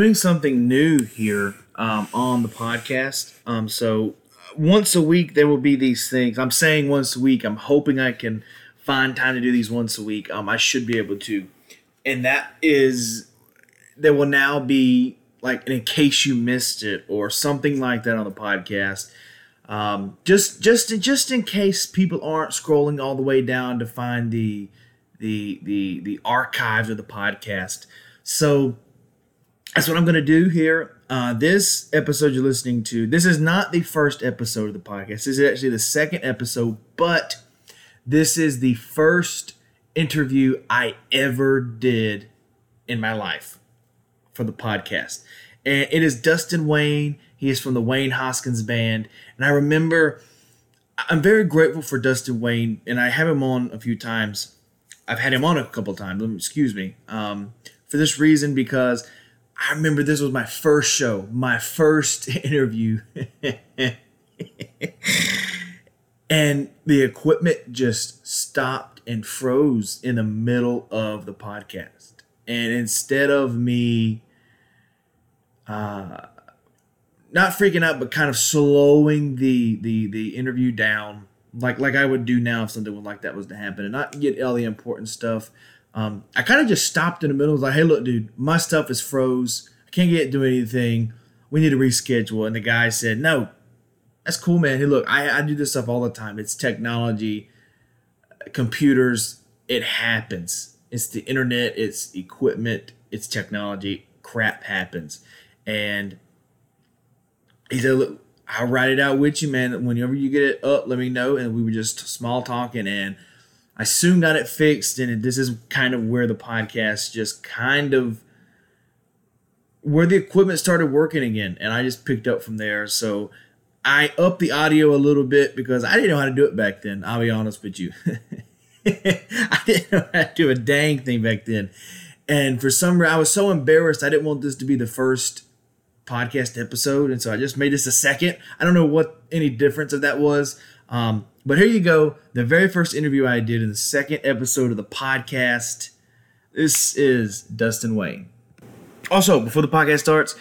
doing something new here um, on the podcast. Um, so once a week there will be these things. I'm saying once a week. I'm hoping I can find time to do these once a week. Um, I should be able to, and that is there will now be like in case you missed it or something like that on the podcast. Um, just just just in case people aren't scrolling all the way down to find the the the the archives of the podcast. So that's what I'm going to do here. Uh, this episode you're listening to, this is not the first episode of the podcast. This is actually the second episode, but this is the first interview I ever did in my life for the podcast. And it is Dustin Wayne. He is from the Wayne Hoskins Band. And I remember, I'm very grateful for Dustin Wayne, and I have him on a few times. I've had him on a couple times, excuse me, um, for this reason because I remember this was my first show, my first interview. and the equipment just stopped and froze in the middle of the podcast. And instead of me uh, not freaking out, but kind of slowing the the the interview down, like like I would do now if something like that was to happen, and not get all the important stuff. Um, I kind of just stopped in the middle. Was like, "Hey, look, dude, my stuff is froze. I can't get do anything. We need to reschedule." And the guy said, "No, that's cool, man. Hey, look, I, I do this stuff all the time. It's technology, computers. It happens. It's the internet. It's equipment. It's technology. Crap happens." And he said, Look, I'll write it out with you, man. Whenever you get it up, let me know. And we were just small talking and I soon got it fixed. And this is kind of where the podcast just kind of where the equipment started working again. And I just picked up from there. So I upped the audio a little bit because I didn't know how to do it back then. I'll be honest with you. I didn't know how to do a dang thing back then. And for some reason, I was so embarrassed. I didn't want this to be the first podcast episode, and so I just made this a second. I don't know what any difference of that was, um, but here you go. The very first interview I did in the second episode of the podcast. This is Dustin Wayne. Also, before the podcast starts,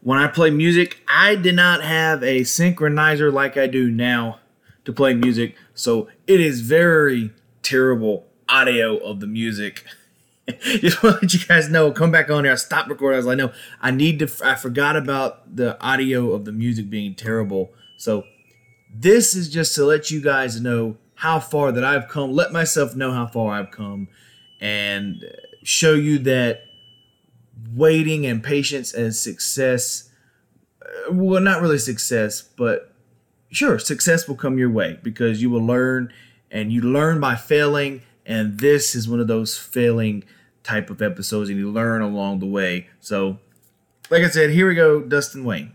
when I play music, I did not have a synchronizer like I do now to play music, so it is very terrible audio of the music. just want to let you guys know. Come back on here. I stopped recording. I was like, no, I need to. I forgot about the audio of the music being terrible. So this is just to let you guys know how far that I've come. Let myself know how far I've come, and show you that waiting and patience and success. Uh, well, not really success, but sure, success will come your way because you will learn, and you learn by failing. And this is one of those failing type of episodes and you learn along the way. So, like I said, here we go, Dustin Wayne.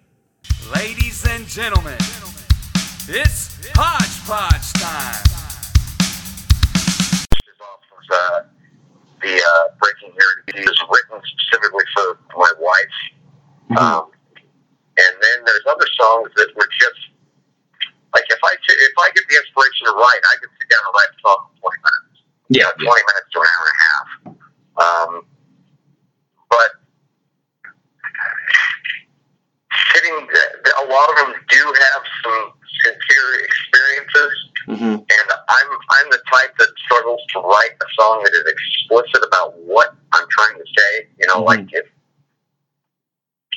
Ladies and gentlemen, it's hodgepodge time. Uh, the uh, Breaking Heritage is written specifically for my wife. Mm-hmm. Um, and then there's other songs that were just like if I t- if I get the inspiration to write, I can sit down and write a song in 20 minutes. Yeah, you know, 20 minutes to an hour and a half. Um, but sitting, a lot of them do have some sincere experiences, mm-hmm. and I'm I'm the type that struggles to write a song that is explicit about what I'm trying to say. You know, mm-hmm. like if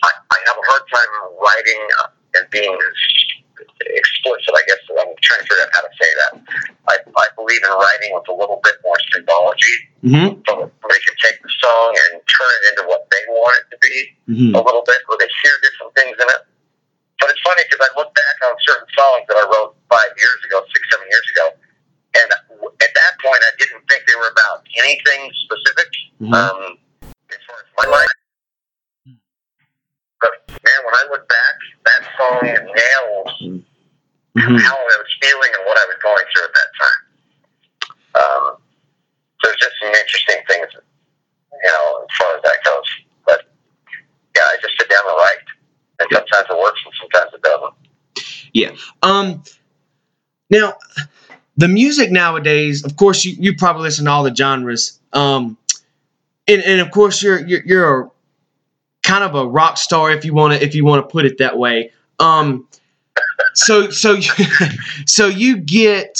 I, I have a hard time writing and being explicit, I guess I'm trying to figure out how to say that. I, I believe in writing with a little bit more symbology. Mm-hmm. So they can take the song and turn it into what they want it to be mm-hmm. a little bit, where they hear different things in it. But it's funny because I look back on certain songs that I wrote five years ago, six, seven years ago, and at that point I didn't think they were about anything specific mm-hmm. um, as far as my life. But man, when I look back, that song nails mm-hmm. how I was feeling and what I was going through at that time. Um, so there's just some interesting things, you know, as far as that goes. But yeah, I just sit down and write, and sometimes it works and sometimes it doesn't. Yeah. Um. Now, the music nowadays, of course, you, you probably listen to all the genres. Um, and, and of course, you're you're, you're a kind of a rock star if you want to if you want to put it that way. Um, so so so you get,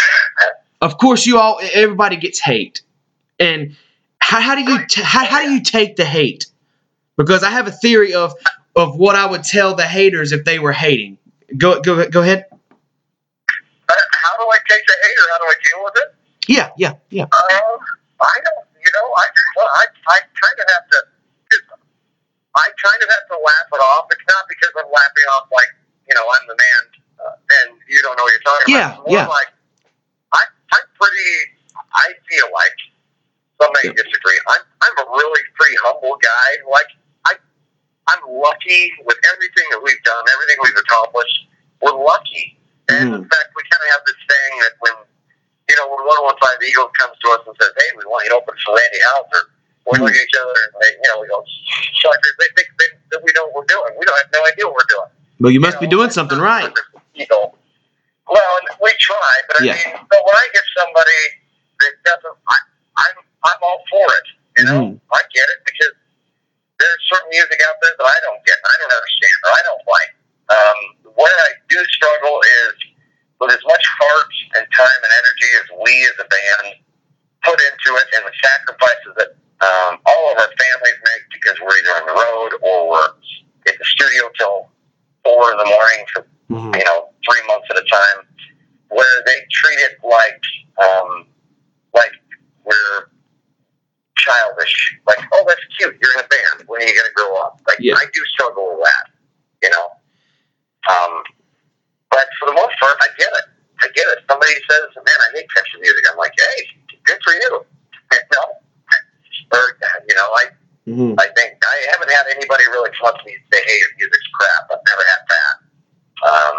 of course, you all everybody gets hate, and how, how do you t- how, how do you take the hate? Because I have a theory of of what I would tell the haters if they were hating. Go go go ahead. Uh, how do I take the hate or how do I deal with it? Yeah yeah yeah. Um, I don't, you know, I, well, I, I kind of have to, I kind of have to laugh it off. It's not because I'm laughing off like, you know, I'm the man uh, and you don't know what you're talking Yeah, about. It's more yeah. Like, I, I'm pretty, I feel like, some may disagree, I'm, I'm a really pretty humble guy. Like, I'm lucky with everything that we've done, everything we've accomplished. We're lucky. And in Mhm. fact, we kind of have this thing that when you know, when 115 Eagles comes to us and says, hey, we want you to open for Randy Houser, we look at each other and, they, you know, we go, suckers, they think they, that we know what we're doing. We don't have no idea what we're doing. Well, you must You be doing something right. Know, well, and we try, but I Yeah. mean, but when I get somebody that doesn't, I, I'm, I'm all for it. You know, Mhm. I get it because there's certain music out there that I don't get, I don't understand, or I don't like. Um, where I do struggle is with as much heart and time and energy as we as a band put into it, and the sacrifices that um, all of our families make because we're either on the road or we're at the studio till four in the morning for Mhm. you know three months at a time, where they treat it like um, childish. Like, oh, that's cute. You're in a band. When are you going to grow up? Like, Yeah. I do struggle with that. You know. Um, but for the most part, I get it. I get it. Somebody says, "Man, I hate country music." I'm like, "Hey, good for you." you know, or you know, I Mhm. I think I haven't had anybody really come up to me and say, "Hey, your music's crap." I've never had that. Um,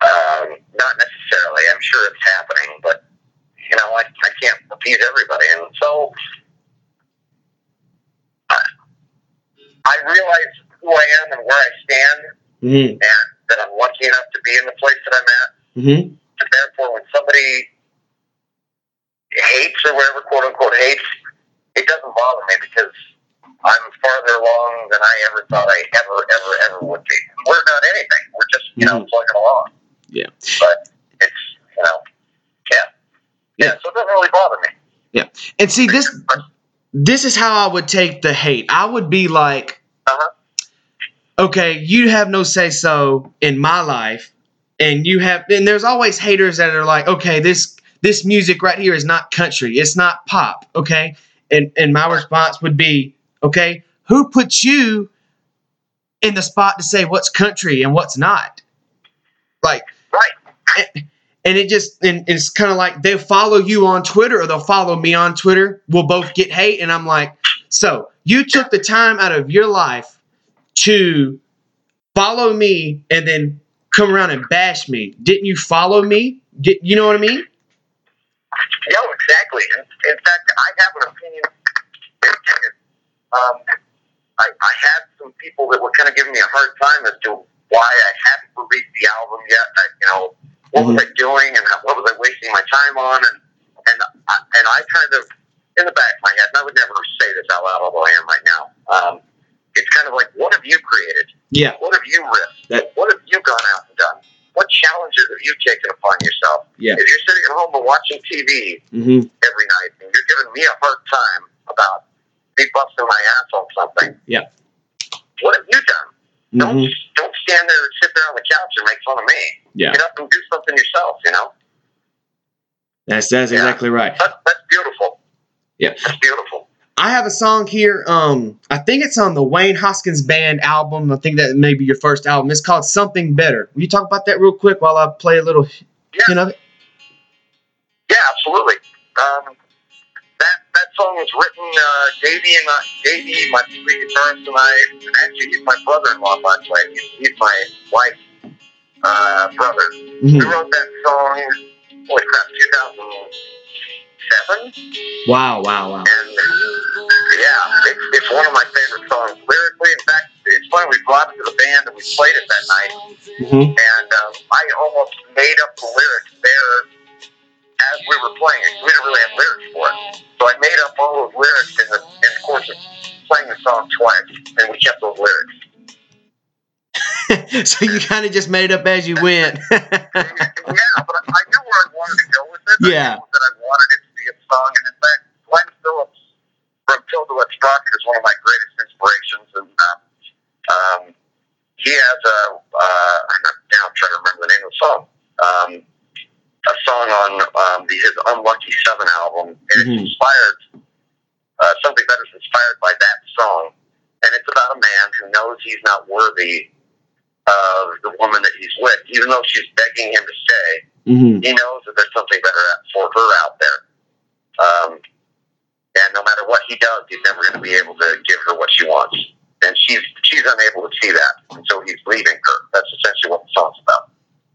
um, not necessarily. I'm sure it's happening, but you know, I, I can't appease everybody, and so I, I realize who I am and where I stand, Mhm. and that I'm lucky enough to be in the place that I'm at. Mhm. And therefore, when somebody hates or whatever, quote unquote, hates, it doesn't bother me because I'm farther along than I ever thought I ever, ever, ever would be. We're not anything. We're just, you know, Mhm. plugging along. Yeah. But it's, you know. Yeah, so it doesn't really bother me. Yeah, and see this this is how I would take the hate. I would be like, Uh-huh. okay, you have no say so in my life, and you have, and there's always haters that are like, okay, this this music right here is not country, it's not pop, okay, and and my response would be, okay, who put you in the spot to say what's country and what's not? Like, Right. And it just and it's kind of like they'll follow you on Twitter or they'll follow me on Twitter. We'll both get hate, and I'm like, so you took the time out of your life to follow me and then come around and bash me. Didn't you follow me? Did you know what I mean? No, exactly. In, in fact, I have an opinion. Um, I, I had some people that were kind of giving me a hard time as to why I hadn't released the album yet. I, you know, what was I doing and what was I wasting my time on? And and I, and I kind of, in the back of my head, and I would never say this out loud, although I am right now. Um, it's kind of like, what have you created? Yeah. What have you risked? That- what have you gone out and done? What challenges have you taken upon yourself? Yeah. If you're sitting at home and watching TV Mm-hmm. every night and you're giving me a hard time about me busting my ass on something, Yeah. what have you done? Don't Mm-hmm. don't stand there and sit there on the couch and make fun of me. Yeah. Get up and do something yourself. You know, That's that's Yeah. exactly right. that's that's beautiful. Yeah. That's beautiful. I have a song here. Um, I think it's on the Wayne Hoskins Band album. I think that may be your first album. It's called Something Better. Will you talk about that real quick while I play a little hint of it? Yeah, absolutely. Um, that that song was written. Uh, Davey and I, Davey, my lead guitarist, and I. And actually, he's my brother-in-law. By the way, he's, he's my wife's uh, brother. We Mhm. wrote that song. Holy crap, 2007. Wow, wow, wow. And yeah, it's, it's one of my favorite songs lyrically. In fact, it's funny, we brought it to the band and we played it that night. hmm And um, I almost made up the lyrics there as we were playing it. We didn't really have lyrics for it. So I made up all those lyrics in the, in the course of playing the song twice, and we kept those lyrics. so you kind of just made it up as you went. yeah, but I, knew where I wanted to go with it. Yeah. I knew that I wanted it to be a song, and in fact, Glen Phillips from Toad the Wet Sprocket is one of my greatest inspirations, and uh, um, he has a. Uh, I'm not, now I'm trying to remember the name of the song. Um, a song on um, the, his Unlucky Seven album, and Mhm. it's inspired. Uh, something that is inspired by that song, and it's about a man who knows he's not worthy of the woman that he's with, even though she's begging him to stay hmm he knows that there's something better for her out there. Um, and no matter what he does, he's never going to be able to give her what she wants. And she's she's unable to see that, and so he's leaving her. That's essentially what the song's about.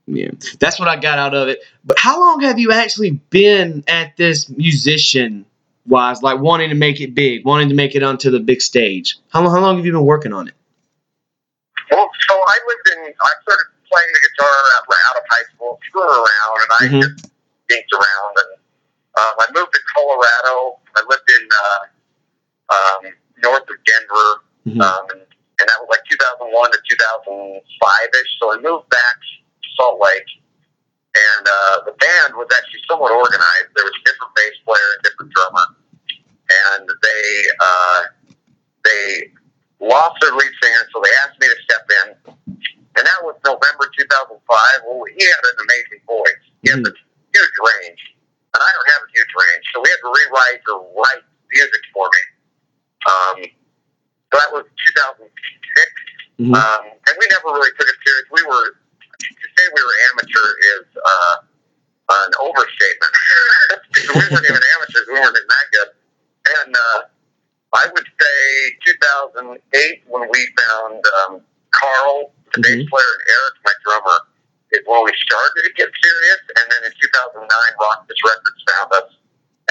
Yeah, that's what I got out of it. But how long have you actually been at this musician wise, like wanting to make it big, wanting to make it onto the big stage? How long, how long have you been working on it? Well, so I lived in. I started playing the guitar out, out of high school, screwing around, and I Mhm. just dinked around. And um, I moved to Colorado. I lived in uh, um, north of Denver. Mhm. um, and, and that was like 2001 to 2005 ish. So I moved back to Salt Lake, and uh, the band was actually somewhat organized. There was a different bass player and different drummer, and they uh, they lost their lead singer, so they asked me to step in, and that was November 2005. Well, he had an amazing voice. He has a huge range, and I don't have a huge range, so we had to rewrite or write music for me. Um, so that was 2006. Mhm. Um, and we never really took it serious. We were, to say we were amateur is uh, an overstatement. We weren't even amateurs. We weren't that good. And uh, I would say 2008 when we found um, Carl, the bass Mhm. player, and Eric, my drummer, is when we started to get serious. And then in 2009, Rockfish Records found us.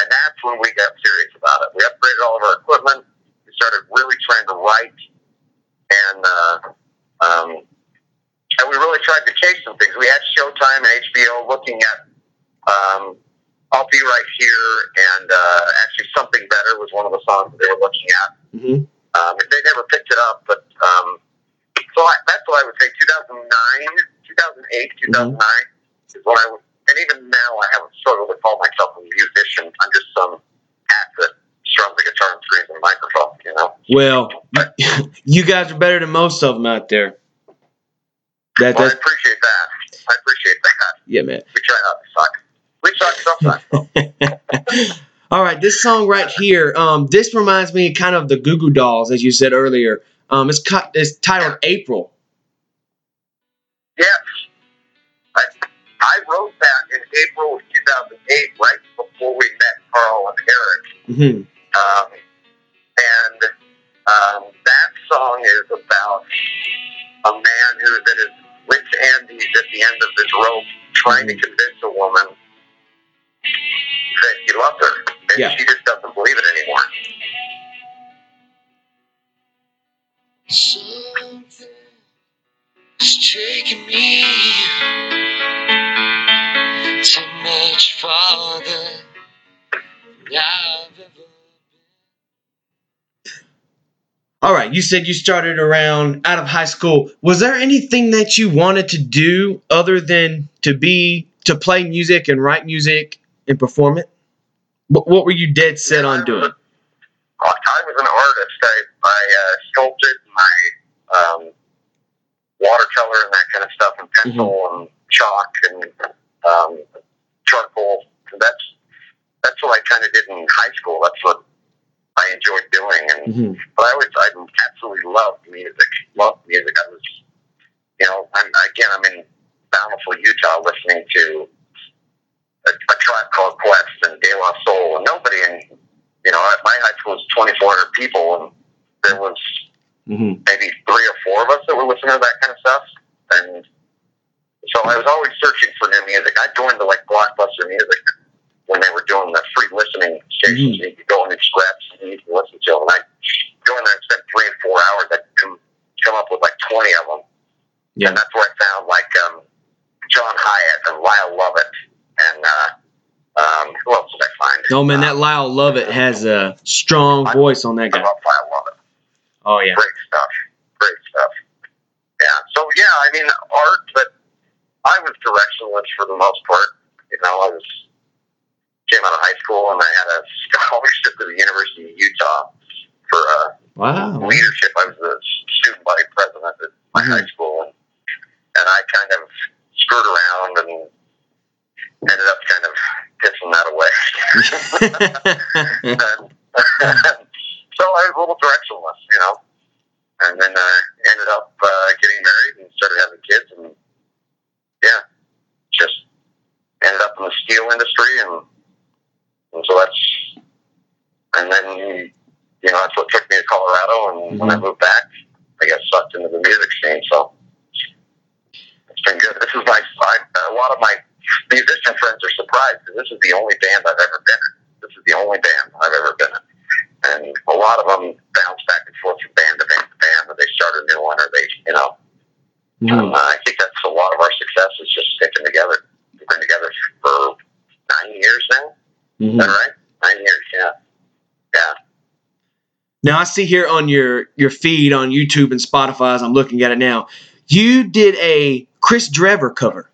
And that's when we got serious about it. We upgraded all of our equipment. We started really trying to write. And, uh, um, and we really tried to chase some things. We had Showtime and HBO looking at um, I'll Be Right Here, and uh, actually Something Better was one of the songs that they were looking at. Mhm. Um, they never picked it up, but um, so I, that's what I would say. 2009, 2008, 2009 is when I would, and even now I haven't struggled to call myself a musician. I'm just some act that strums the guitar and screams in a microphone, you know? Well, you guys are better than most of them out there. That, Well, I appreciate that. I appreciate that. yeah, man. We try not to suck. We suck sometimes. All right, this song right here. Um, this reminds me kind of the Goo Goo Dolls, as you said earlier. Um, it's cut. It's titled April. Yes. I, I wrote that in April of 2008, right before we met Carl and Eric. hmm Um, and um, that song is about a man who's at his wits' end. He's at the end of his rope trying to convince a woman that he loves her. And Yeah. she just doesn't believe it anymore. Something is taking me so much farther than I've ever All right, you said you started around out of high school. Was there anything that you wanted to do other than to be to play music and write music and perform it? What, what were you dead set on doing? I was an artist. I, I uh, sculpted my um, watercolor and that kind of stuff, and pencil and chalk and um, charcoal. That's that's what I kind of did in high school. That's what I enjoyed doing. And hmm but I was I absolutely loved music. Loved music. I was, you know, I'm again I'm in Bountiful, Utah, listening to a, a tribe called Quest and De La Soul, and nobody in you know at my high school was 2,400 people, and there was hmm maybe three or four of us that were listening to that kind of stuff, and so I was always searching for new music. I joined the like Blockbuster Music when they were doing the free listening stations. Mhm. You could go in and scratch and you could listen to them. And I joined there and spent three and four hours. I'd come, come up with like 20 of them. Yeah. And that's where I found like um, John Hiatt and Lyle Lovett and uh, um, who else did I find? Oh man, that Um, Lyle Lovett has a strong voice on that I guy. love Lyle Lovett. Oh yeah. Great stuff. Great stuff. Yeah. So yeah, I mean art, but I was directionless for the most part. You know, I was came out of high school and I had a scholarship to the University of Utah for uh, Wow. leadership. I was the student body president at my Mhm. high school, and, and I kind of screwed around and ended up kind of pissing that away. so I was a little directionless, you know. And then uh, ended up uh, getting married and started having kids, and yeah, just ended up in the steel industry, and, and so that's, and then you know that's what took me to Colorado, and when I moved back, I got sucked into the music scene. So it's been good. This is my I, a lot of my musician friends are surprised because this is the only band I've ever been in. This is the only band I've ever been in. And a lot of them bounce back and forth from band to band to band, or they start a new one, or they, you know. Mhm. Uh, I think that's a lot of our success is just sticking together. We've been together for nine years now. Is that Mhm. right? Nine years, yeah. Yeah. Now I see here on your your feed on YouTube and Spotify as I'm looking at it now, you did a Kris Drever cover,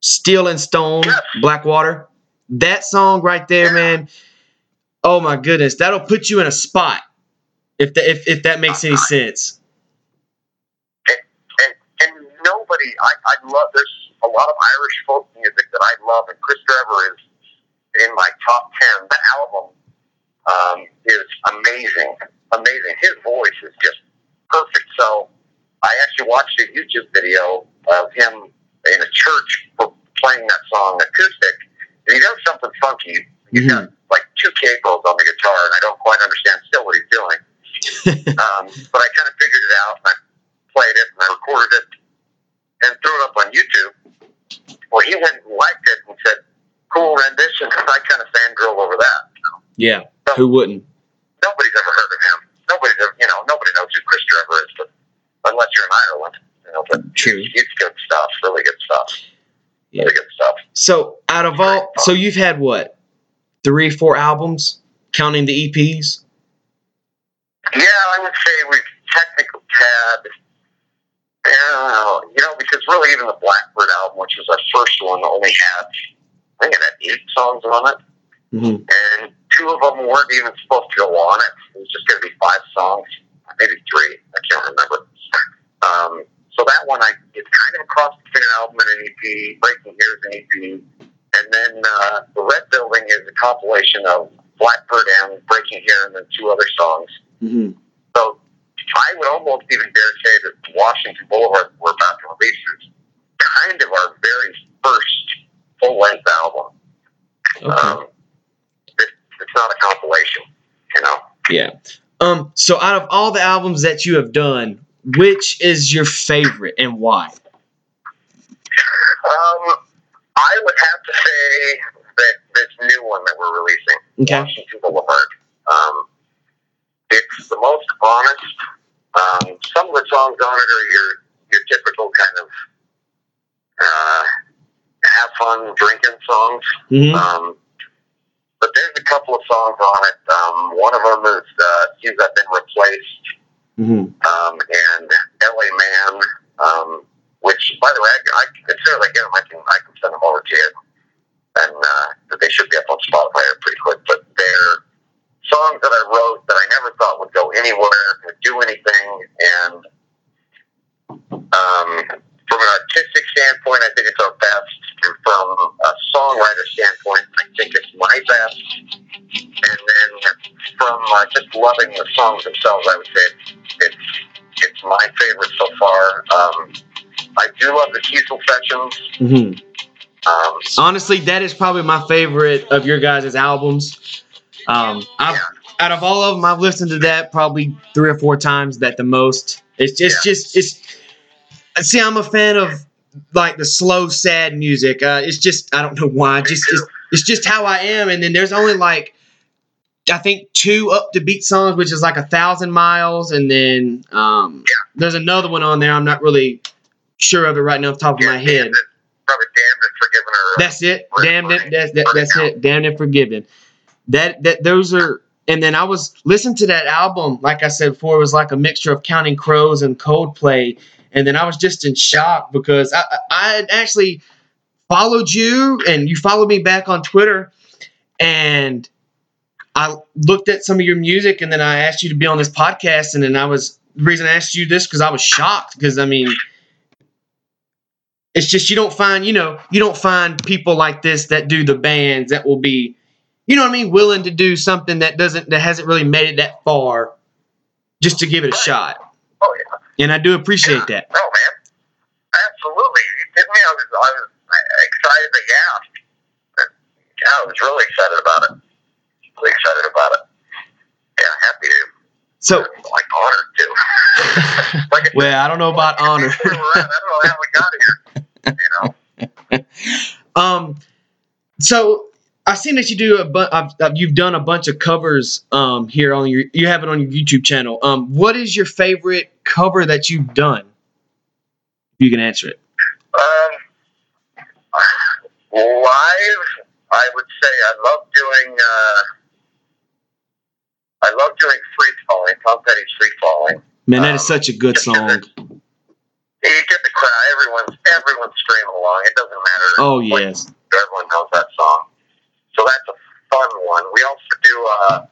"Steel and Stone," Blackwater. That song right there, man. Oh my goodness, that'll put you in a spot. If that if, if that makes any sense. and and nobody I, I love there's a lot of Irish folk music that I love and Kris Drever is in my top ten. That album um, is amazing. Amazing. His voice is just perfect. So I actually watched a YouTube video of him in a church for playing that song acoustic. And he does something funky. He's got like two cables on the guitar and I don't quite understand still what he's doing. um, but I kind of figured it out and I played it and I recorded it and threw it up on YouTube. Well, he went and liked it and said, cool rendition. I kind of fangirl over that. Yeah, who wouldn't? Nobody's ever heard of him. Nobody's ever, you know, nobody knows who Kris Drever is, but unless you're in Ireland, you know, but True. it's good stuff, really good stuff. Yeah. Really good stuff. So out of all, so you've had what, three, four albums, counting the EPs. Yeah, I would say we've technically had, uh, you know, because really even the Blackbird album, which was our first one, only had, I think it had eight songs on it. Mm-hmm. and two of them weren't even supposed to go on it. It was just going to be five songs, maybe three. I can't remember. Um, so that one, I it's kind of a cross between an album and an EP. Breaking Here is an EP, and then uh, the Red Building is a compilation of Blackbird and Breaking Here, and then two other songs. Mm-hmm. So I would almost even dare say that Washington Boulevard we're about to release is kind of our very first full length album. Okay. Um, it, it's not a compilation, you know. Yeah. Um. So out of all the albums that you have done, which is your favorite and why? Um, I would have to say that this new one that we're releasing, Okay. Washington Boulevard, um, it's the most honest. Um, some of the songs on it are your your typical kind of uh, have fun drinking songs. Mm-hmm. Um, but there's a couple of songs on it. Um, one of them is uh, "Seems I've Been Replaced." Mm-hmm. um, and LA Man, um, which, by the way, I, I as soon as I get them, I can I can send them over to you, and uh, they should be up on Spotify pretty quick. But they're songs that I wrote that I never thought would go anywhere, would do anything, and um, from an artistic standpoint, I think it's our best. And from a songwriter standpoint, I think it's my best. And then from uh, just loving the songs themselves, I would say it's it's, my favorite so far. Um, I do love the Kiesel sessions. Mm-hmm. Um, Honestly, that is probably my favorite of your guys' albums. Um, I've, Yeah. out of all of them, I've listened to that probably three or four times. That the most. It's just, Yeah. just, it's. See, I'm a fan of like the slow, sad music. Uh, it's just, I don't know why. Just, it's, it's just how I am. And then there's only like, I think two up to beat songs, which is like a thousand miles, and then um, there's another one on there. I'm not really sure of it right now off the top of my head. Probably damned and forgiven. That's it. Damned it. That's that, that's now. it. Damned and forgiven. That that those are and then I was listening to that album. Like I said before, it was like a mixture of Counting Crows and Coldplay. And then I was just in shock because I, I I had actually followed you and you followed me back on Twitter, and I looked at some of your music, and then I asked you to be on this podcast, and then I was the reason I asked you this because I was shocked because I mean it's just you don't find you know you don't find people like this that do the bands that will be you know what i mean willing to do something that doesn't that hasn't really made it that far just to give it a shot Oh yeah. and i do appreciate that No, oh, man. Absolutely. You kidding me? I was, I was excited that asked. Yeah, I was really excited about it. Really excited about it. Yeah, happy to. So Like honored to. like well i don't know about honor said, where we're at, I don't know how we got here. You know. um so i've seen that you do a bu- I've, I've- you've done a bunch of covers um here on your you have it on your youtube channel um what is your favorite cover that you've done If you can answer it Um, live, I would say I love doing. Uh, I love doing free falling. Tom Petty's free falling. man that is Um, such a good song You get the crowd. Everyone's everyone's streaming along. It doesn't matter. oh what yes everyone knows that song. So that's a fun one. We also do uh,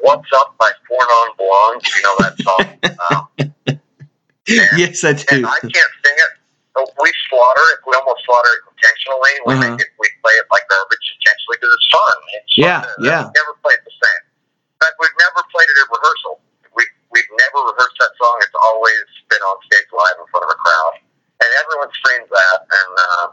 "What's Up" by Four Non Blondes. You know that song. um, yes i do and I can't sing it. But we slaughter it. We almost slaughter it intentionally. We Uh-huh. make it. We play it like garbage intentionally because it's fun. It's fun. Yeah, to- yeah. We never played the same. In fact, we've never played it at rehearsal. We we've never rehearsed that song. It's always been on stage live in front of a crowd, and everyone screams that. And uh,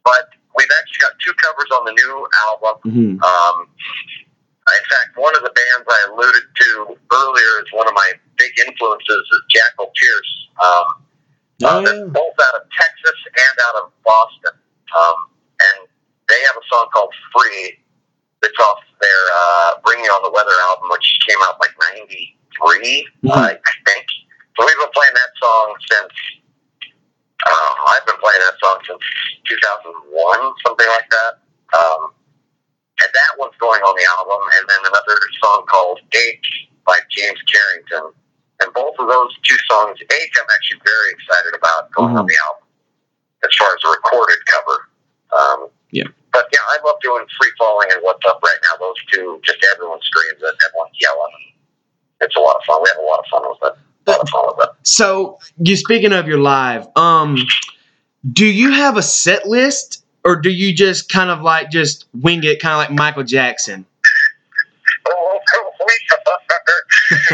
but we've actually got two covers on the new album. hmm Um, in fact, one of the bands I alluded to earlier is one of my big influences is Jackopierce. Um, oh uh, they're yeah both out of Texas and out of Boston. Um, and they have a song called Free that's off their uh, Bringing On the Weather album, which came out like 93, Mhm. uh, I think. So we've been playing that song since, uh, I've been playing that song since 2001, something like that. Um, and that one's going on the album. And then another song called H by James Carrington. And both of those two songs, H, I'm actually very excited about going on Mhm. the album as far as a recorded cover. Um, Yeah. But yeah, I love doing Free Falling and What's Up right now. Those two, just everyone screams it, everyone's yelling. It's a lot of fun. We have a lot of fun with it. A fun with it. So you speaking of your live, um, do you have a set list or do you just kind of like just wing it, kind of like Michael Jackson? Oh, we,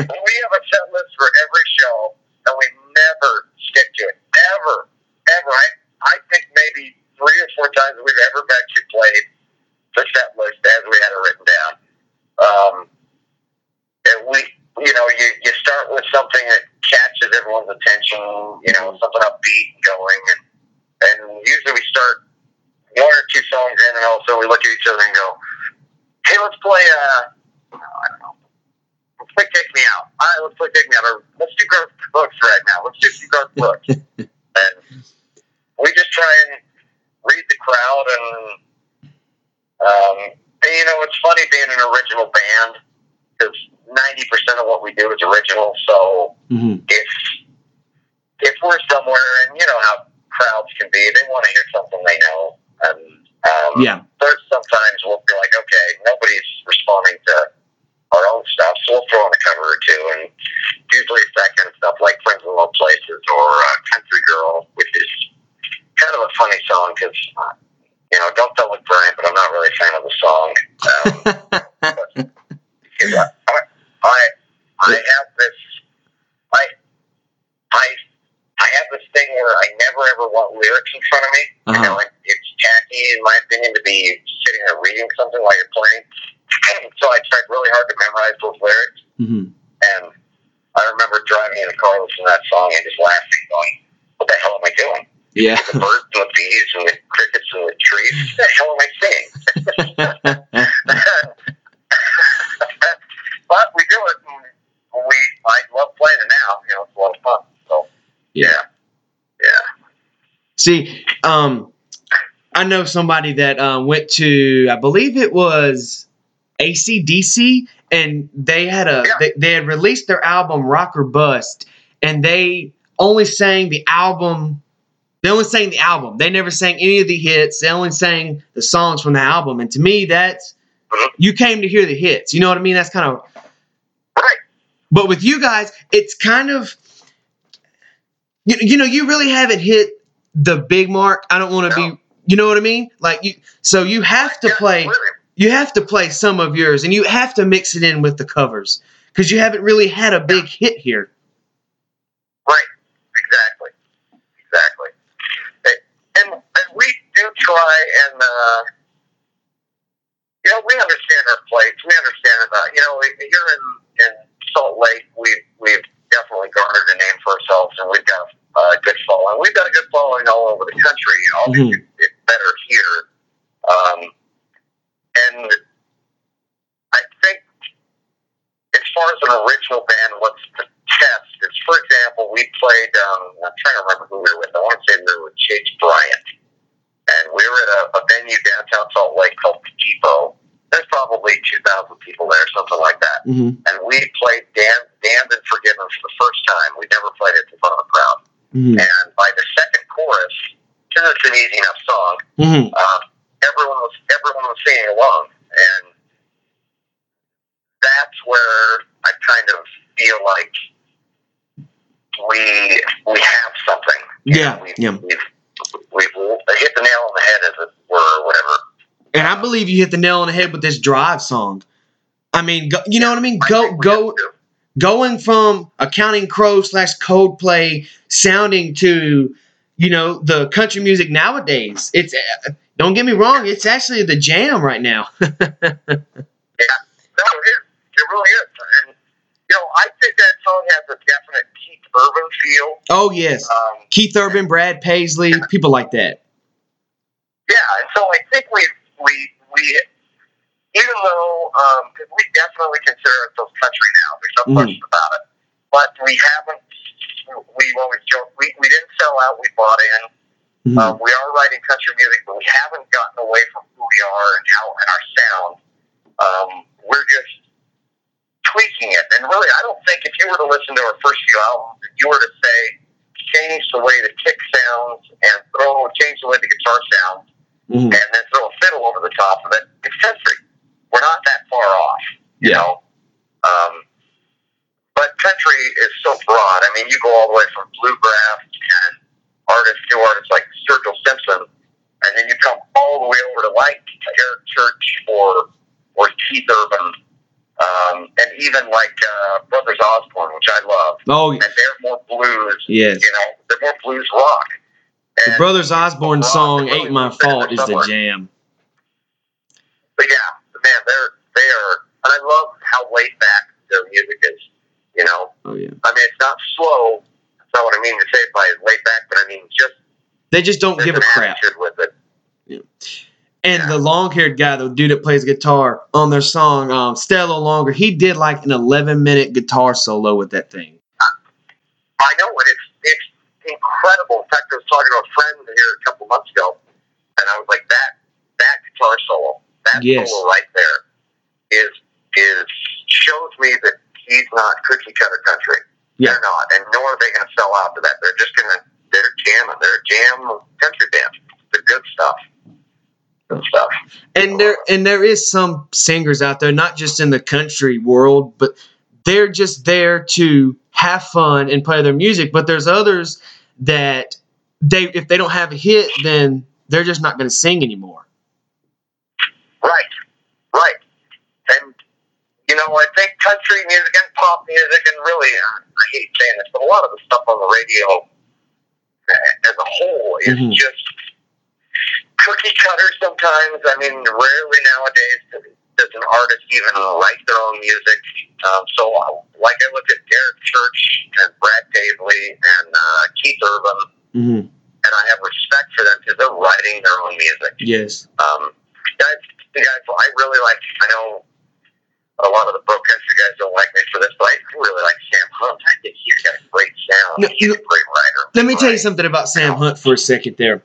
we have a set list for every show, and we never stick to it. Ever. Ever. I, I think maybe three or four times we've ever actually played the set list as we had it written down. Um, and we, you know, you, you start with something that catches everyone's attention, you know, something upbeat and going, and, and usually we start one or two songs in, and all of a sudden we look at each other and go, hey, let's play, uh, I don't know, let's play Take Me Out. All right, let's play Take Me Out. Or let's do Garth Brooks right now. Let's do some Garth Brooks. and we just try and read the crowd and, um, and you know, it's funny being an original band because 90% of what we do is original. So Mm-hmm. if, if we're somewhere and you know how crowds can be, they want to hear something they know. And, um, Yeah. there's sometimes we'll be like, okay, nobody's responding to our own stuff, so we'll throw in a cover or two. And usually it's that kind of stuff, like Friends in Low Places or uh, Country Girl, which is kind of a funny song because, uh, you know, don't tell Luke Bryan, but I'm not really a fan of the song. Um, I, I, I, I have this, I, I, I have this thing where I never ever want lyrics in front of me. You Uh-huh. know, it, it's tacky, in my opinion, to be sitting there reading something while you're playing. so I tried really hard to memorize those lyrics, hmm and I remember driving in the car listening to that song and just laughing, going, "What the hell am I doing? Yeah. The bees and the crickets and the trees. What am I saying?" but we do it, and we I love playing it now. You know, it's a lot of fun. So Yeah. yeah, yeah. See, um, I know somebody that uh, went to, I believe it was ACDC, and they had a Yeah. they, they had released their album Rock or Bust, and they only sang the album. They only sang the album. They never sang any of the hits. They only sang the songs from the album. And to me, that's you came to hear the hits. You know what I mean? That's kind of Right. but with you guys, it's kind of you, you know, you really haven't hit the big mark. I don't want to No. be you know what I mean? Like you so you have to Yeah, play completely. you have to play some of yours and you have to mix it in with the covers because you haven't really had a big hit here. Right. Exactly. Exactly. And, and we do try and, uh, you know, we understand our place. We understand about, you know, here in, in Salt Lake, we, we've definitely garnered a name for ourselves and we've got a good following. We've got a good following all over the country. You know, Mhm. it, it's better here. Um, and I think as far as an original band, what's the test? Is, for example, we played. Um, I'm trying to remember who we were with. I want to say we were with Chase Bryant, and we were at a, a venue downtown Salt Lake called the Depot. There's probably 2,000 people there, something like that. Mm-hmm. And we played Dan, Damned and Forgiven for the first time. We never played it in front of a crowd. Mm-hmm. And by the second chorus, because it's an easy enough song, Mm-hmm. uh, everyone was everyone was singing along, and that's where I kind of feel like we we have something. You Yeah, know, we've, yeah. We've, we've hit the nail on the head, as it were, or whatever. And I believe you hit the nail on the head with this drive song. I mean, go, you know what I mean? Go go going from a Counting Crow slash Coldplay sounding to, you know, the country music nowadays. It's uh, don't get me wrong, it's actually the jam right now. Yeah, no, it is. It really is. And you know, I think that song has a definite Urban feel. oh yes, Um, Keith Urban, Brad Paisley, people like that. Yeah, and so I think we we we even though um, we definitely consider ourselves country now, there's no Mhm. question about it. But we haven't. We always joke we, we didn't sell out. We bought in. Mhm. Uh, we are writing country music, but we haven't gotten away from who we are and how and our sound. Um, we're just tweaking it, and really, I don't think if you were to listen to our first few albums, if you were to say change the way the kick sounds and throw change the way the guitar sounds Mhm. and then throw a fiddle over the top of it. It's country. We're not that far off, you Yeah. know. Um, but country is so broad. I mean, you go all the way from bluegrass and artists, new artists like Sturgill Simpson, and then you come all the way over to like Eric Church or or Keith Urban, um, and even like uh, Brothers Osborne, which I love. Oh And they're more blues, yes, you know, they're more blues rock. the Brothers Osborne Rock, song "Ain't My Fault" is the jam. But yeah, man, they're they are, and I love how laid back their music is. You know, Oh yeah, I mean, it's not slow. That's not what I mean to say by laid back, but I mean just they just don't give a crap. with it. And Yeah. the long haired guy, the dude that plays guitar on their song, um, Stay a Little Longer, he did like an 11 minute guitar solo with that thing. I know it. It's it's incredible. In fact, I was talking to a friend here a couple months ago, and I was like, that that guitar solo, that Yes. solo right there, is is shows me that he's not cookie cutter country. Yeah. They're not, and nor are they going to sell out to that. They're just going to they're jamming. They're a jam country band. The good stuff. Good stuff. And there and there is some singers out there, not just in the country world, but they're just there to have fun and play their music. But there's others that they if they don't have a hit, then they're just not going to sing anymore. Right, right. And, you know, I think country music and pop music, and really, uh, I hate saying this, but a lot of the stuff on the radio uh, as a whole is Mhm. just cookie cutter sometimes. I mean, rarely nowadays does, an artist even write their own music. Um, so, uh, like, I look at Eric Church and Brad Paisley and uh, Keith Urban, Mm-hmm. and I have respect for them because they're writing their own music. Yes. Um, guys, the guys, I really like. I know a lot of the bro country guys don't like me for this, but I really like Sam Hunt. I think he's got a great sound. No, he's you- a great writer. Let me tell you something about Sam Hunt for a second there.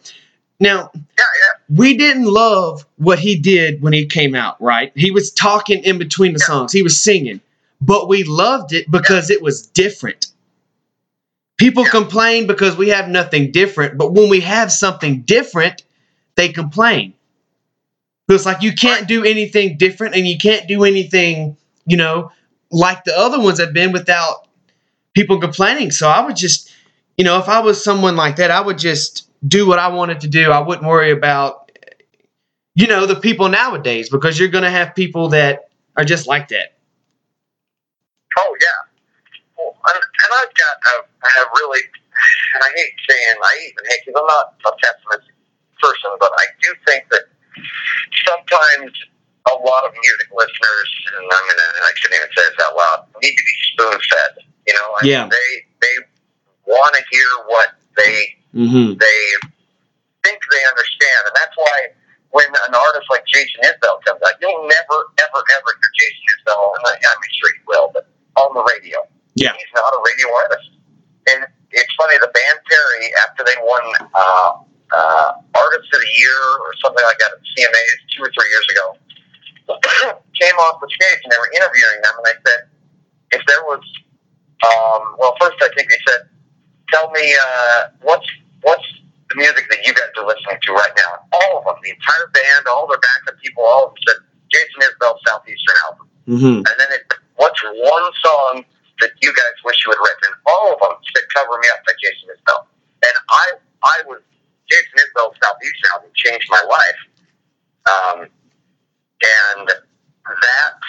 Now, Yeah, yeah. we didn't love what he did when he came out, right? He was talking in between the Yeah. songs, he was singing, but we loved it because it was different. People complain because we have nothing different, but when we have something different, they complain. It's like you can't do anything different and you can't do anything, you know, like the other ones have been without people complaining. So I would just, you know, if I was someone like that, I would just do what I wanted to do. I wouldn't worry about, you know, the people nowadays because you're going to have people that are just like that. Oh yeah. Well, and, and I've got uh, a, a really, and I hate saying, I even hate because I'm not a pessimistic person, but I do think that sometimes a lot of music listeners, and I'm gonna, I shouldn't even say this out loud, need to be spoon fed. You know, I mean, Yeah. they they want to hear what they Mm-hmm. they think they understand, and that's why when an artist like Jason Isbell comes out, you'll never, ever, ever hear Jason Isbell, and I, I'm sure you will, but on the radio. Yeah. He's not a radio artist. And it's funny, the band Perry, after they won uh, uh, Artist of the Year or something like that at CMAs two or three years ago, came off the stage and they were interviewing them, and they said, if there was, um, well, first I think they said, tell me uh, what's what's the music that you guys are listening to right now? All of them, the entire band, all their backup people, all of them said Jason Isbell Southeastern album. Mm-hmm. And then it, what's one song that you guys wish you had written? All of them said "Cover Me Up" by Jason Isbell. And I, I was Jason Isbell's Southeastern album changed my life. Um, and that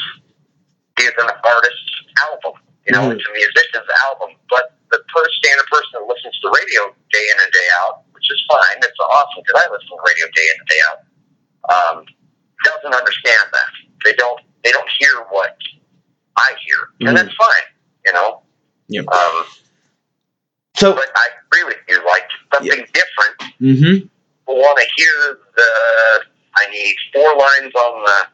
is an artist's album. You know, Mhm. it's a musician's album. But the per standard person that listens to the radio day in and day out, which is fine, it's awesome because I listen to radio day in and day out. Um, doesn't understand that. They don't. They don't hear what I hear, Mhm. and that's fine. You know. Yep. Um, So, but I agree with you. Like something different. mm-hmm. People want to hear the. I need four lines on the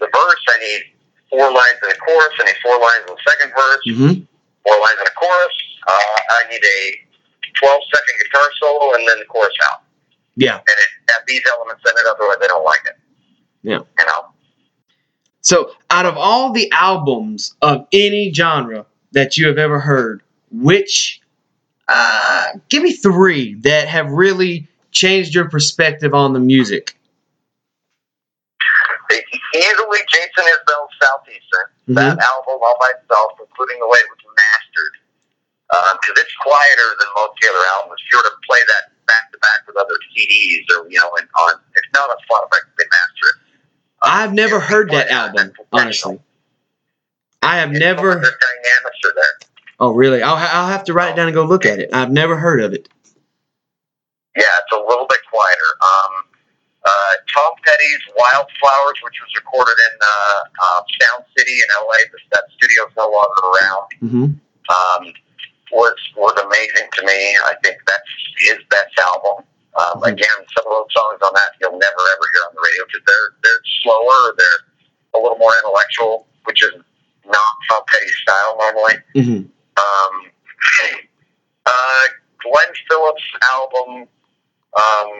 the verse. I need four lines in a chorus. I need four lines in the second verse. Mm-hmm. Four lines in a chorus. Uh, I need a 12 second guitar solo and then the chorus out. Yeah. And it have these elements in it, otherwise they don't like it. Yeah. You know. So, out of all the albums of any genre that you have ever heard, which, uh, give me three that have really changed your perspective on the music. Easily Jason Isbell's Southeastern. Mhm. That album all by itself, including the way it was mastered. Because it's quieter than most of the other albums. If you were to play that back to back with other CDs or, you know, and on, it's not a fun effect. They master it. I've never heard that album, honestly. I have It's never. The dynamics are there. Oh, really? I'll, ha- I'll have to write it down and go look at it. I've never heard of it. Yeah, it's a little bit quieter. Um, uh, Tom Petty's Wildflowers, which was recorded in uh, uh, Sound City in LA, but that studio's no longer around, Mm-hmm. um, was was amazing to me. I think that's his best album. Um, Mhm. Again, some of those songs on that you'll never ever hear on the radio because they're they're slower, they're a little more intellectual, which is not Tom Petty's style normally. Mm-hmm. Um, uh, Glen Phillips' album, um,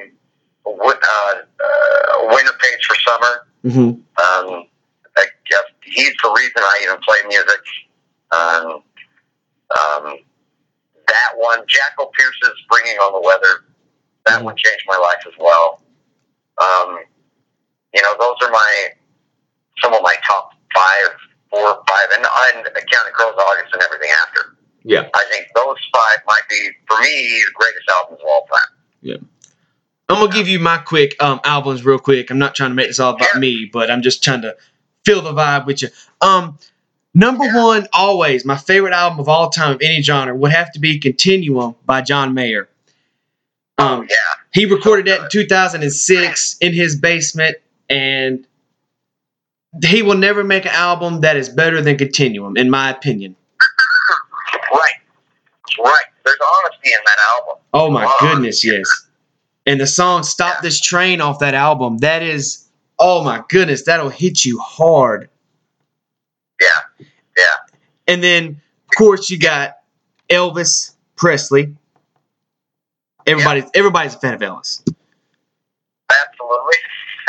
uh, uh, Winter Pays for Summer. Mm-hmm. Um, I guess he's the reason I even play music. Um, um, that one, Jackopierce's Bringing on the Weather, that one changed my life as well. Um, you know, those are my some of my top five, four or five, and, and Counting Crows, August, and everything after. Yeah. I think those five might be, for me, the greatest albums of all time. I'm gonna give you my quick um, albums real quick. I'm not trying to make this all about me, but I'm just trying to feel the vibe with you. Um, number one, always my favorite album of all time of any genre would have to be "Continuum" by John Mayer. Um, yeah. he recorded that in 2006 in his basement, and he will never make an album that is better than "Continuum," in my opinion. Right. Right. There's honesty in that album. Oh my goodness, yes. And the song Stop Yeah. This Train off that album, that is oh my goodness, that'll hit you hard. Yeah. Yeah. And then of course you got Elvis Presley. Everybody's everybody's a fan of Elvis. Absolutely.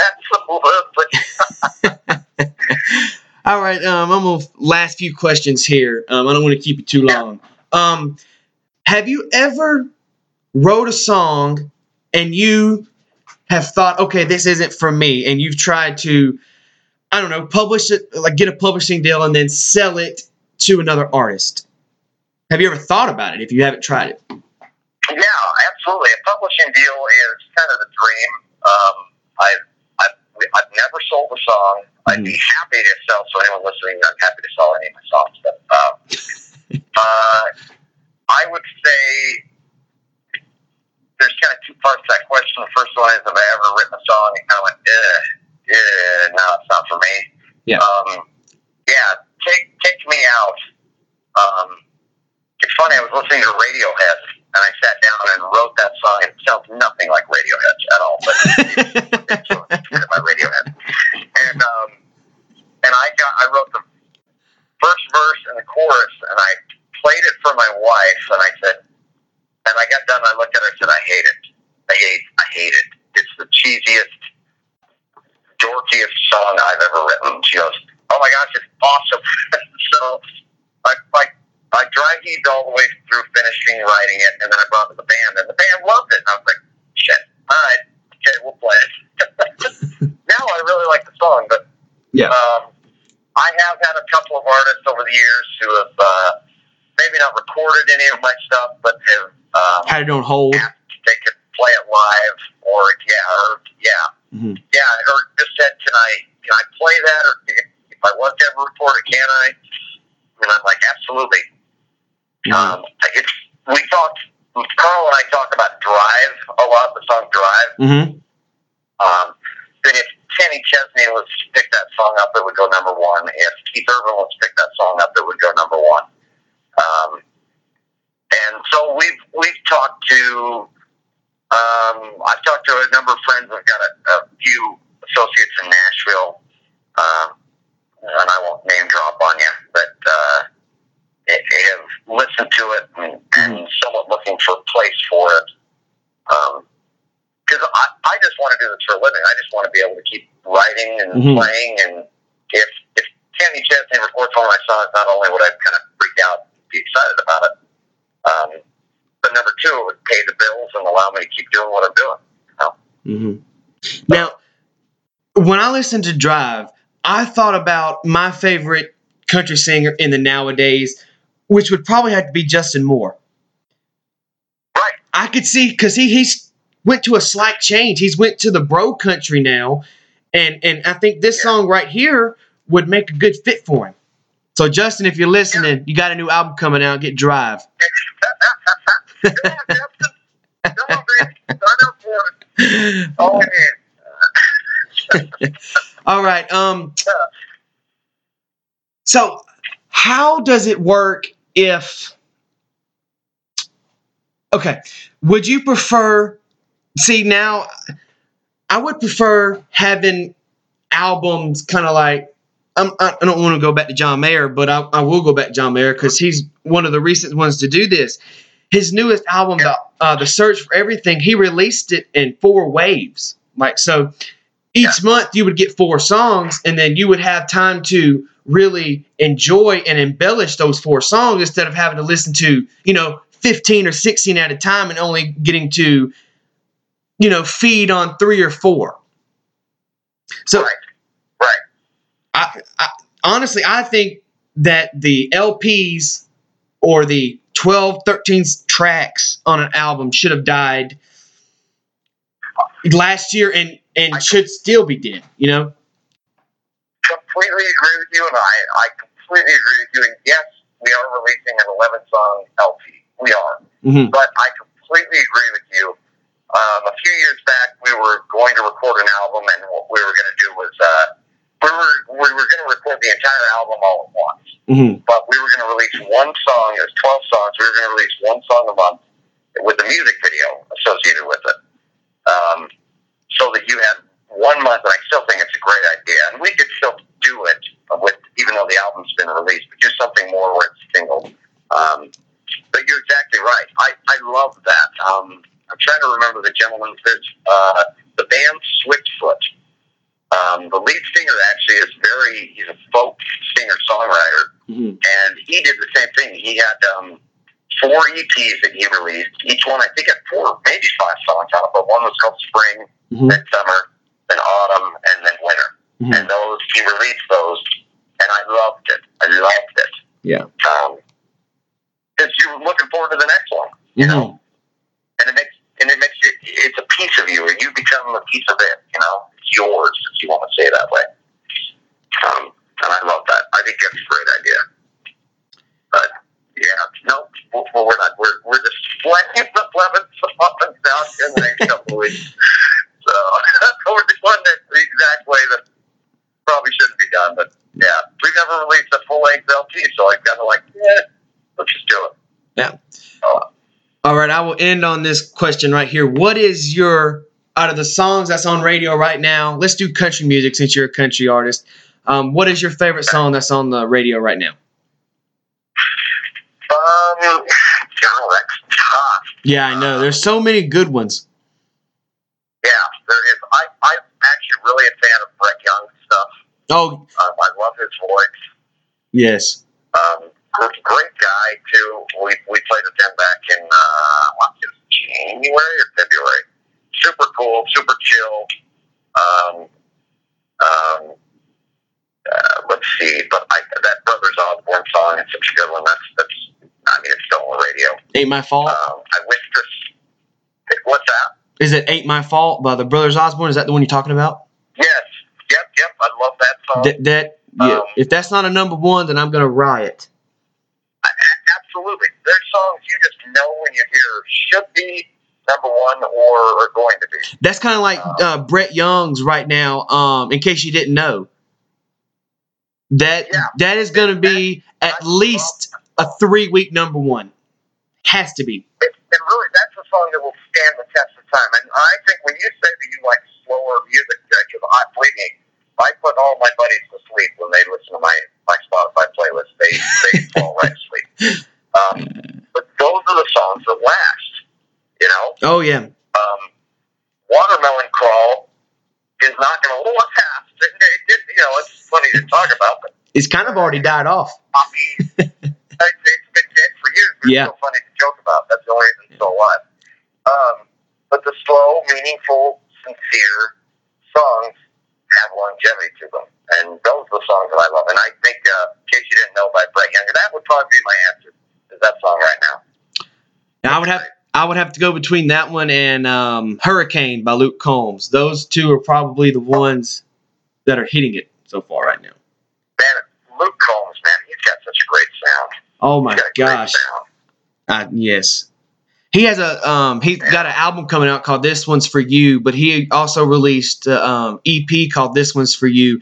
Absolutely. All right, um, I'm gonna last few questions here. Um, I don't want to keep it too long. Um, have you ever wrote a song and you have thought, okay, this isn't for me, and you've tried to, I don't know, publish it, like get a publishing deal, and then sell it to another artist? Have you ever thought about it? If you haven't tried it, Yeah, absolutely. A publishing deal is kind of the dream. Um, I've, I've, I've never sold a song. I'd be happy to sell. So anyone listening, I'm happy to sell any of my songs. But um, uh, I would say there's kind of two parts to that question. The first one is have I ever written a song and kind of went, eh, eh, no, it's not for me. Yeah. Um, yeah. Take take me out. Um, it's funny. I was listening to Radiohead and I sat down and wrote that song. It sounds nothing like Radiohead at all, but it's my Radiohead. And um, and I got I wrote the first verse and the chorus, and I played it for my wife, and I said, and I got done. I looked at her and said, I hate it. I hate I hate it. It's the cheesiest, dorkiest song I've ever written. She goes, Oh my gosh, it's awesome. so I, I I dry heaved all the way through finishing writing it, and then I brought it to the band, and the band loved it. And I was like, shit, all right, okay, we'll play it. now I really like the song, but Yeah. um, I have had a couple of artists over the years who have uh, maybe not recorded any of my stuff, but have um, had it on hold. they could play it live, or yeah, or yeah, Mhm. yeah, or just said, "Can I can I play that?" Or if I was to ever record it, can I? And I'm like, absolutely. Mhm. Um, it's we talked. Carl and I talk about Drive a lot. The song Drive. Mhm. Um, then if Kenny Chesney was to pick that song up, it would go number one. If Keith Urban was to pick that song up, it would go number one. Um, and so we've we've talked to. Um, I've talked to a number of friends. I've got a, a few associates in Nashville, um, and I won't name drop on you, but uh, have listened to it and, and somewhat looking for a place for it. Um, because I, I just want to do this for a living. I just want to be able to keep writing and Mhm. playing. And if if Kenny Chesney records one of my songs, not only would I kind of freak out be excited about it, um, but number two, it would pay the bills and allow me to keep doing what I'm doing. hmm Now, when I listened to Drive, I thought about my favorite country singer in the nowadays, which would probably have to be Justin Moore. Right. I could see because he he's went to a slight change. He's went to the bro country now, and and I think this Yeah. song right here would make a good fit for him. So Justin, if you're listening, you got a new album coming out. Get Drive. Come on, Come on, baby. Start up for it. Man. All right. Um. So, how does it work if? Okay, would you prefer? See now, I would prefer having albums kind of like. I'm, I I don't want to go back to John Mayer, but I, I will go back to John Mayer because he's one of the recent ones to do this. His newest album, the, uh, the Search for Everything, he released it in four waves. Like so, each month you would get four songs and then you would have time to really enjoy and embellish those four songs instead of having to listen to you know 15 or 16 at a time and only getting to you know feed on three or four so. I, I honestly i think that the lps or the 12 13 tracks on an album should have died last year and and should still be dead you know completely agree with you, and I, I completely agree with you. And yes, we are releasing an 11 song LP. We are. Mhm. But I completely agree with you. Um, a few years back, we were going to record an album, and what we were going to do was uh, we were we were going to record the entire album all at once. Mhm. But we were going to release one song. It was 12 songs. We were going to release one song a month with the music video associated with it. Um, so that you had one month, and I still think it's a great idea. And we could still do it with, even though the album's been released, but do something more where it's single. Um, but you're exactly right. I, I love that. Um, I'm trying to remember the gentleman. There's uh, the band Switchfoot. Um, the lead singer actually is very, he's a folk singer songwriter, Mhm. and he did the same thing. He had um, four EPs that he released. Each one, I think, had four, maybe five songs on it, but one was called Spring, Mhm. then Summer, then Autumn, and then Winter. Mhm. And those, he released those, and I loved it. I loved it. Yeah. Um, because you're looking forward to the next one, you know, Mhm. and it makes and it makes it, it's a piece of you, or you become a piece of it. You know, it's yours if you want to say it that way. Um, and I love that. I think that's a great idea. But yeah, no, well, well, we're not. We're we're just playing the Pleasant songs out in the next couple of weeks. So we're doing it the exact way that probably shouldn't be done. But yeah, we've never released a full length LP, so I kind of like, yeah, let's just do it. Yeah. Oh, All right, I will end on this question right here. What is your out of the songs that's on radio right now? Let's do country music since you're a country artist. Um, what is your favorite song that's on the radio right now? um, that's tough. Yeah, I know. There's so many good ones. Yeah, there is. I, I'm actually really a fan of Brett Young's stuff. Oh, Um, I love his voice. yes. Um, great guy too. We we played with him back in uh, what is it, January or February. Super cool, super chill. Um, um, uh, let's see, but I, that Brothers Osborne song is such a good one. That's that's. I mean, it's still on the radio. Ain't My Fault. Um, I wish this. What's that? Is it Ain't My Fault by the Brothers Osborne? Is that the one you're talking about? Yes. Yep. Yep. I love that song. That, that yeah. Um, if that's not a number one, then I'm gonna riot. Absolutely. There's songs you just know you hear should be number one or are going to be. That's kind of like uh, Brett Young's right now. Um, in case you didn't know, that Yeah. that is gonna be at least a three week number one. Has to be. It, and really, that's a song that will stand the test of time. And I think when you say that you like slower music, because I believe me, I put all my buddies to sleep when they listen to my my Spotify playlist. They they fall right to sleep. Um, but those are the songs that last. You know, Oh yeah. um, Watermelon Crawl is not going to last. It, it, you know, it's funny to talk about, but It's kind of already died off. Poppy, it's, it's been dead for years. But Yeah. It's so funny to joke about. That's the only reason it's still alive. Um, but the slow, meaningful, sincere songs have longevity to them. And those are the songs that I love. And I think, uh, in case you didn't know by Brett Younger, that would probably be my answer. That song right now? Now, I would have I would have to go between that one and um, Hurricane by Luke Combs. Those two are probably the ones that are hitting it so far right now. Man, Luke Combs, man, he's got such a great sound. Oh my He's got a great gosh. Uh, yes. He has a um he's got an album coming out called This One's for You, but he also released a um, EP called This One's for You.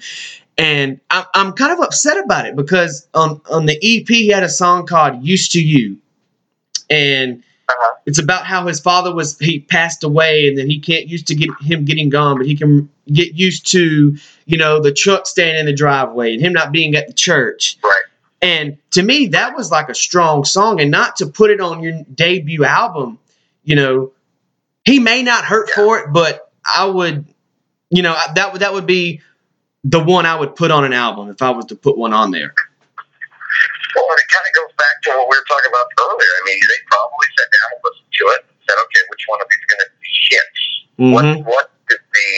And I'm, I'm kind of upset about it because on, on the EP he had a song called Used to You. And Uh-huh. it's about how his father was he passed away and then he can't used to get him getting gone, but he can get used to, you know, the truck staying in the driveway and him not being at the church. Right. And to me, that was like a strong song, and not to put it on your debut album. You know, he may not hurt Yeah. for it, but I would, you know, that would that would be the one I would put on an album if I was to put one on there. Well, it kind of goes back to what we were talking about earlier. I mean, they probably sat down and listened to it and said, okay, which one of these is going to be hits? What, Mhm. what is the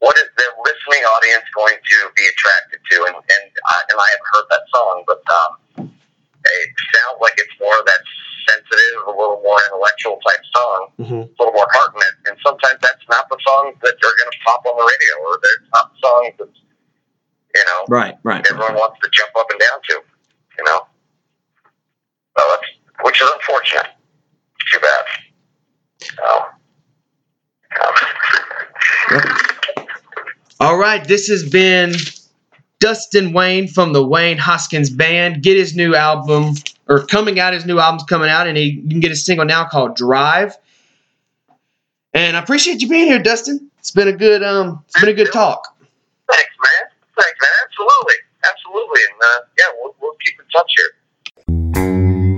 what is the listening audience going to be attracted to? And and I, and I haven't heard that song, but um, it sounds like it's more of that sensitive, a little more intellectual type song, Mhm. a little more heart songs that are going to pop on the radio, or they're not songs that you know Right, right. everyone wants to jump up and down to, you know. So that's which is unfortunate. Too bad. Um, All right, this has been Dustin Wayne from the Wayne Hoskins Band. Get his new album, or coming out, his new album's coming out, and he, you can get a single now called Drive. And I appreciate you being here, Dustin. It's been a good, um, it's been a good talk. thanks, man. Thanks, man. Absolutely, absolutely, and uh, yeah, we'll, we'll keep in touch here.